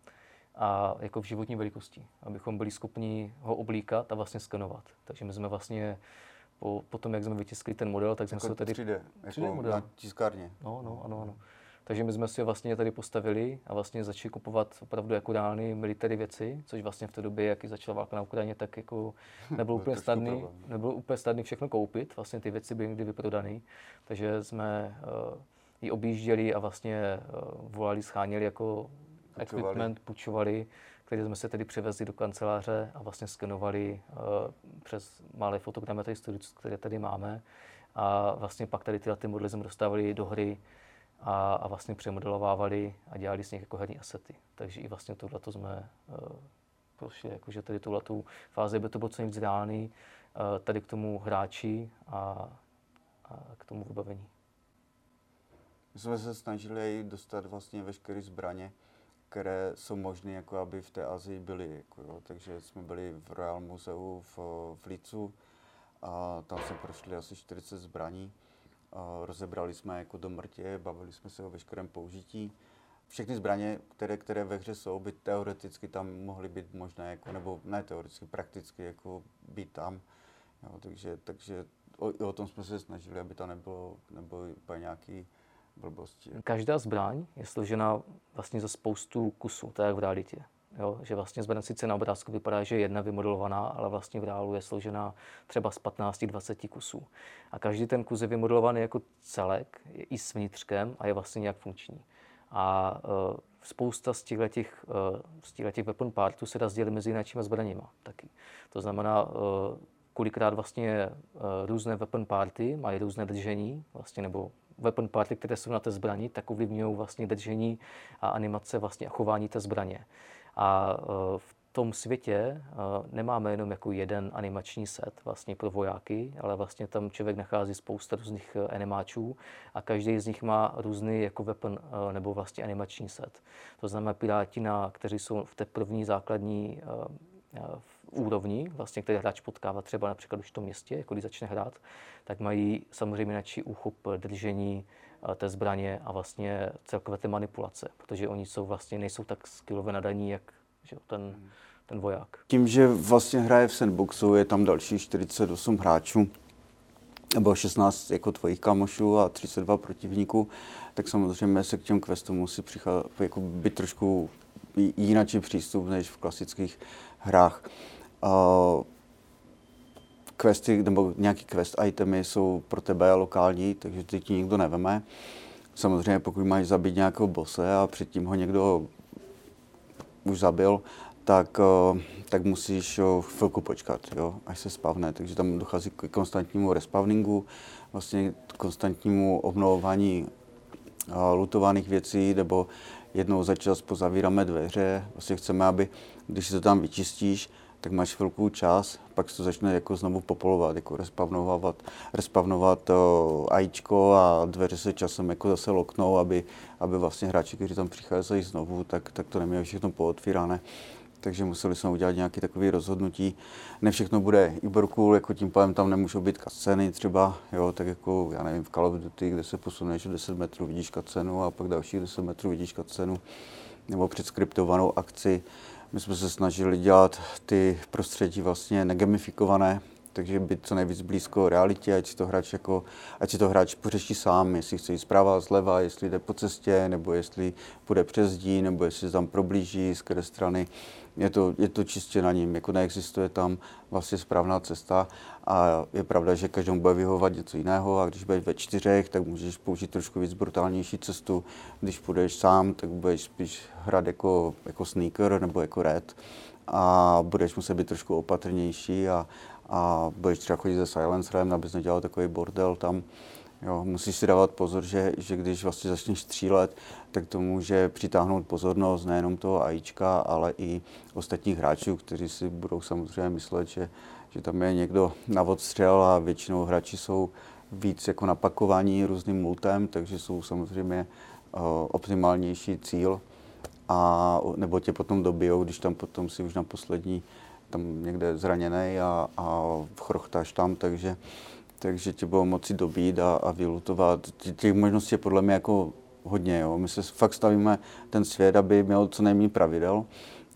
a jako v životní velikosti, abychom byli schopni ho oblíkat a vlastně skenovat. Takže my jsme vlastně po, po tom, jak jsme vytiskli ten model, tak jsme jako se tady... 3D, 3D jako model. na tiskárně. No, no, ano, ano. Takže my jsme si ho vlastně tady postavili a vlastně začali kupovat opravdu jako reální military věci, což vlastně v té době, jak začala válka na Ukrajině, tak jako nebylo úplně snadný, nebylo úplně snadný všechno koupit, vlastně ty věci byly někdy vyprodané, takže jsme uh, ji objížděli a vlastně uh, volali, scháněli jako equipment půjčovali, který jsme se tedy přivezli do kanceláře a vlastně skenovali uh, přes malé fotogrametry studios, které tady máme. A vlastně pak tady tyhle ty modely jsme dostávali do hry a, a vlastně přemodelovávali a dělali z nich jako herní asety. Takže i vlastně tohleto jsme uh, prošli, jakože tady tuhletu fázi by to bylo co nejvíc reálný, uh, tady k tomu hráči a, a k tomu vybavení. My jsme se snažili dostat vlastně veškeré zbraně, které jsou možné, jako aby v té Azii byly. Jako jo. Takže jsme byli v Royal Museu v, v Lícu a tam jsme prošli asi 40 zbraní. A rozebrali jsme jako do mrtě, bavili jsme se o veškerém použití. Všechny zbraně, které, které ve hře jsou, by teoreticky tam mohly být možné, jako, nebo ne teoreticky, prakticky jako být tam. Jo, takže, takže o, o tom jsme se snažili, aby to nebylo, nebylo nějaký blbosti. Každá zbraň je složena vlastně ze spoustu kusů, tak jak v realitě. Jo, že vlastně zbraň sice na obrázku vypadá, že je jedna vymodelovaná, ale vlastně v reálu je složena třeba z 15-20 kusů. A každý ten kus je vymodelovaný jako celek, je i s vnitřkem a je vlastně nějak funkční. A uh, spousta z těchto, těch, uh, z těchto weapon partů se dá sdělit mezi jináčíma zbraněma taky. To znamená, uh, kolikrát vlastně uh, různé weapon party mají různé držení, vlastně, nebo weapon party, které jsou na té zbraní, tak ovlivňují vlastně držení a animace vlastně a chování té zbraně. A e, v tom světě e, nemáme jenom jako jeden animační set vlastně pro vojáky, ale vlastně tam člověk nachází spousta různých e, animáčů a každý z nich má různý jako weapon nebo vlastně animační set. To znamená piráti, na, kteří jsou v té první základní úrovni, vlastně, který hráč potkává třeba například už v tom městě, jako když začne hrát, tak mají samozřejmě načí úchop držení eh, té zbraně a vlastně celkové té manipulace, protože oni jsou vlastně, nejsou tak skillové nadaní, jak že ten, ten voják. Tím, že vlastně hraje v sandboxu, je tam další 48 hráčů, nebo 16 jako tvojich kamošů a 32 protivníků, tak samozřejmě se k těm questům musí přicházet, jako být trošku jináčí přístup než v klasických hrách. Uh, questy nebo nějaký quest itemy jsou pro tebe lokální, takže ty ti nikdo neveme. Samozřejmě pokud máš zabít nějakého bose a předtím ho někdo už zabil, tak, eh, tak musíš chvilku počkat, jo, až se spavne. Takže tam dochází k konstantnímu respawningu, vlastně konstantnímu obnovování eh, lutovaných věcí, nebo jednou za čas pozavíráme dveře. Vlastně chceme, aby když to tam vyčistíš, tak máš chvilku čas, pak se to začne jako znovu popolovat, jako respavnovat, respavnovat ajíčko a dveře se časem jako zase loknou, aby, aby vlastně hráči, kteří tam přicházejí znovu, tak, tak to neměli všechno pootvírané. Takže museli jsme udělat nějaké takové rozhodnutí. Ne všechno bude Ibercool, jako tím pádem tam nemůžou být kaceny třeba, jo, tak jako, já nevím, v Call of Duty, kde se posuneš o 10 metrů, vidíš kacenu a pak dalších 10 metrů vidíš kacenu, nebo předskriptovanou akci. My jsme se snažili dělat ty prostředí vlastně negamifikované, takže být co nejvíc blízko realitě, ať si to hráč, jako, ať si to hráč pořeší sám, jestli chce jít zprava, zleva, jestli jde po cestě, nebo jestli půjde přes zdí, nebo jestli se tam problíží, z které strany je to, je to čistě na ním, jako neexistuje tam vlastně správná cesta a je pravda, že každému bude vyhovovat něco jiného a když budeš ve čtyřech, tak můžeš použít trošku víc brutálnější cestu, když půjdeš sám, tak budeš spíš hrát jako, jako sneaker nebo jako red a budeš muset být trošku opatrnější a, a budeš třeba chodit se silencerem, abys nedělal takový bordel tam. Jo, musíš si dávat pozor, že, že když vlastně začneš střílet, tak to může přitáhnout pozornost nejenom toho AIčka, ale i ostatních hráčů, kteří si budou samozřejmě myslet, že, že tam je někdo na odstřel a většinou hráči jsou víc jako napakování různým multem, takže jsou samozřejmě uh, optimálnější cíl. A nebo tě potom dobijou, když tam potom si už na poslední tam někde zraněný a, a chrochtáš tam, takže takže tě budou moci dobít a, a vylutovat. Těch možností je podle mě jako hodně. Jo. My se fakt stavíme ten svět, aby měl co nejméně pravidel,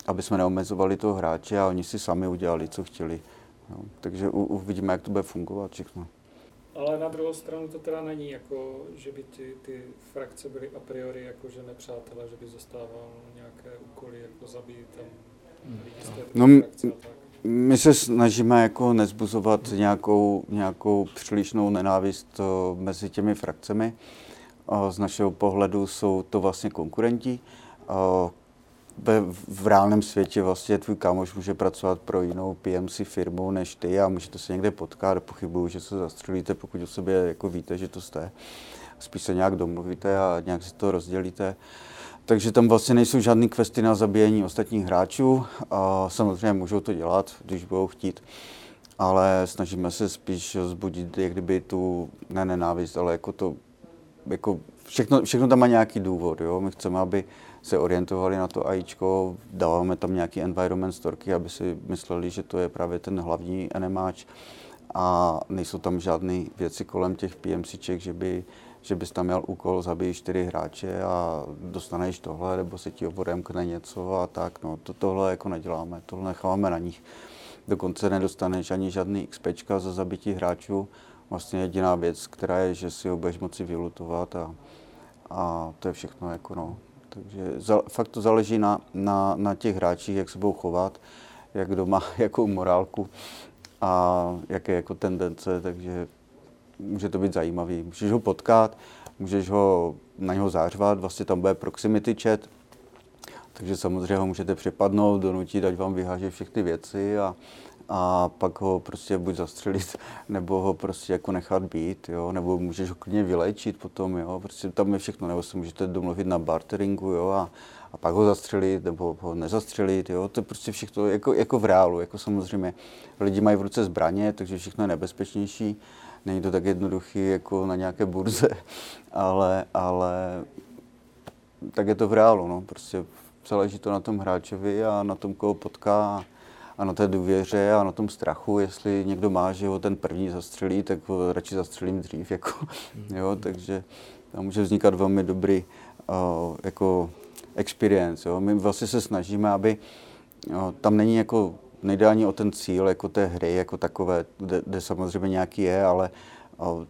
aby jsme neomezovali toho hráče a oni si sami udělali, co chtěli. Jo. Takže u, uvidíme, jak to bude fungovat všechno. Ale na druhou stranu to teda není jako, že by ty, ty frakce byly a priori jako, že nepřátelé, že by zastával nějaké úkoly, jako zabít tam lidi z té no, frakce a tak my se snažíme jako nezbuzovat nějakou, nějakou přílišnou nenávist eh, mezi těmi frakcemi. Eh, z našeho pohledu jsou to vlastně konkurenti. Eh, v reálném světě vlastně tvůj kámoš může pracovat pro jinou PMC firmu než ty a můžete se někde potkat. Pochybuju, že se zastřelíte, pokud o sobě jako víte, že to jste. Spíš se nějak domluvíte a nějak si to rozdělíte. Uh, takže tam vlastně nejsou žádné questy na zabíjení ostatních hráčů. A samozřejmě můžou to dělat, když budou chtít. Ale snažíme se spíš zbudit jak kdyby tu ne nenávist, ale jako to, jako všechno, všechno tam má nějaký důvod. Jo? My chceme, aby se orientovali na to AIčko, dáváme tam nějaký environment storky, aby si mysleli, že to je právě ten hlavní enemáč a nejsou tam žádné věci kolem těch PMCček, že by že bys tam měl úkol zabít čtyři hráče a dostaneš tohle, nebo se ti obodemkne něco a tak. No, to, tohle jako neděláme, tohle necháváme na nich. Dokonce nedostaneš ani žádný XP za zabití hráčů. Vlastně jediná věc, která je, že si ho budeš moci vylutovat a, a to je všechno. Jako no. Takže za, fakt to záleží na, na, na těch hráčích, jak se budou chovat, jak kdo má jakou morálku a jaké jako tendence, takže může to být zajímavý. Můžeš ho potkat, můžeš ho na něho zářvat, vlastně tam bude proximity chat, takže samozřejmě ho můžete přepadnout, donutit, ať vám vyháže všechny věci a, a pak ho prostě buď zastřelit, nebo ho prostě jako nechat být, jo, nebo můžeš ho klidně vylečit potom, jo, prostě tam je všechno, nebo se můžete domluvit na barteringu, jo, a, a pak ho zastřelit, nebo ho nezastřelit, jo, to je prostě všechno jako, jako v reálu, jako samozřejmě lidi mají v ruce zbraně, takže všechno je nebezpečnější, není to tak jednoduchý jako na nějaké burze, ale, ale tak je to v reálu, no. Prostě záleží to na tom hráčovi a na tom, koho potká a na té důvěře a na tom strachu, jestli někdo má, že ho ten první zastřelí, tak ho radši zastřelím dřív, jako, jo, takže tam může vznikat velmi dobrý uh, jako experience, jo. My vlastně se snažíme, aby jo, tam není jako nejde ani o ten cíl jako té hry jako takové, kde, kde samozřejmě nějaký je, ale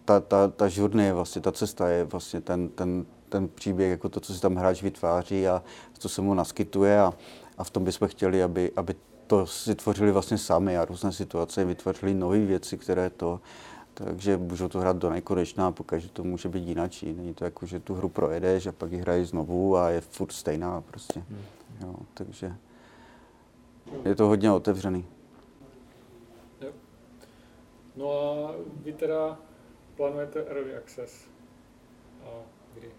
ta, ta, ta žurny, vlastně ta cesta je vlastně ten, ten, ten příběh, jako to, co si tam hráč vytváří a co se mu naskytuje a, a v tom bychom chtěli, aby, aby to si tvořili vlastně sami a různé situace vytvořili nové věci, které to, takže můžou to hrát do nekonečna, pokaždé to může být jinačí. Není to jako, že tu hru projedeš a pak ji hrají znovu a je furt stejná prostě. Hmm. Jo, takže je to hodně otevřený. Jo. No a vy teda plánujete early access? A kdy?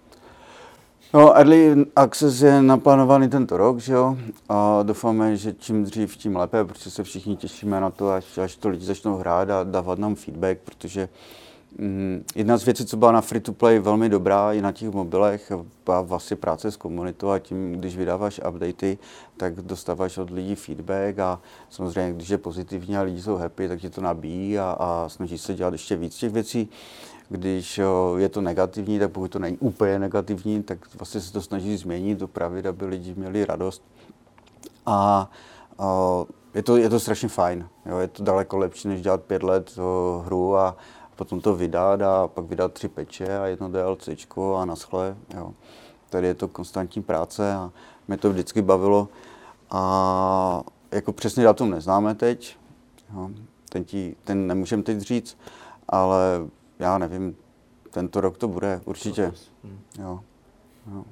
No, Early Access je naplánovaný tento rok, že jo? A doufáme, že čím dřív, tím lépe, protože se všichni těšíme na to, až, až to lidi začnou hrát a dávat nám feedback, protože mm, jedna z věcí, co byla na free-to-play velmi dobrá i na těch mobilech, byla vlastně práce s komunitou a tím, když vydáváš updaty, tak dostáváš od lidí feedback a samozřejmě, když je pozitivní a lidi jsou happy, tak ti to nabíjí a, a snaží se dělat ještě víc těch věcí. Když je to negativní, tak pokud to není úplně negativní, tak vlastně se to snaží změnit, dopravit, aby lidi měli radost. A, a je, to, je to strašně fajn. Jo? Je to daleko lepší, než dělat pět let hru a potom to vydat a pak vydat tři peče a jedno DLCčko a naschle. Jo. Tady je to konstantní práce a mě to vždycky bavilo. A jako přesně datum neznáme teď, jo. Ten, tí, ten nemůžeme teď říct, ale já nevím, tento rok to bude určitě. Jo. Jo.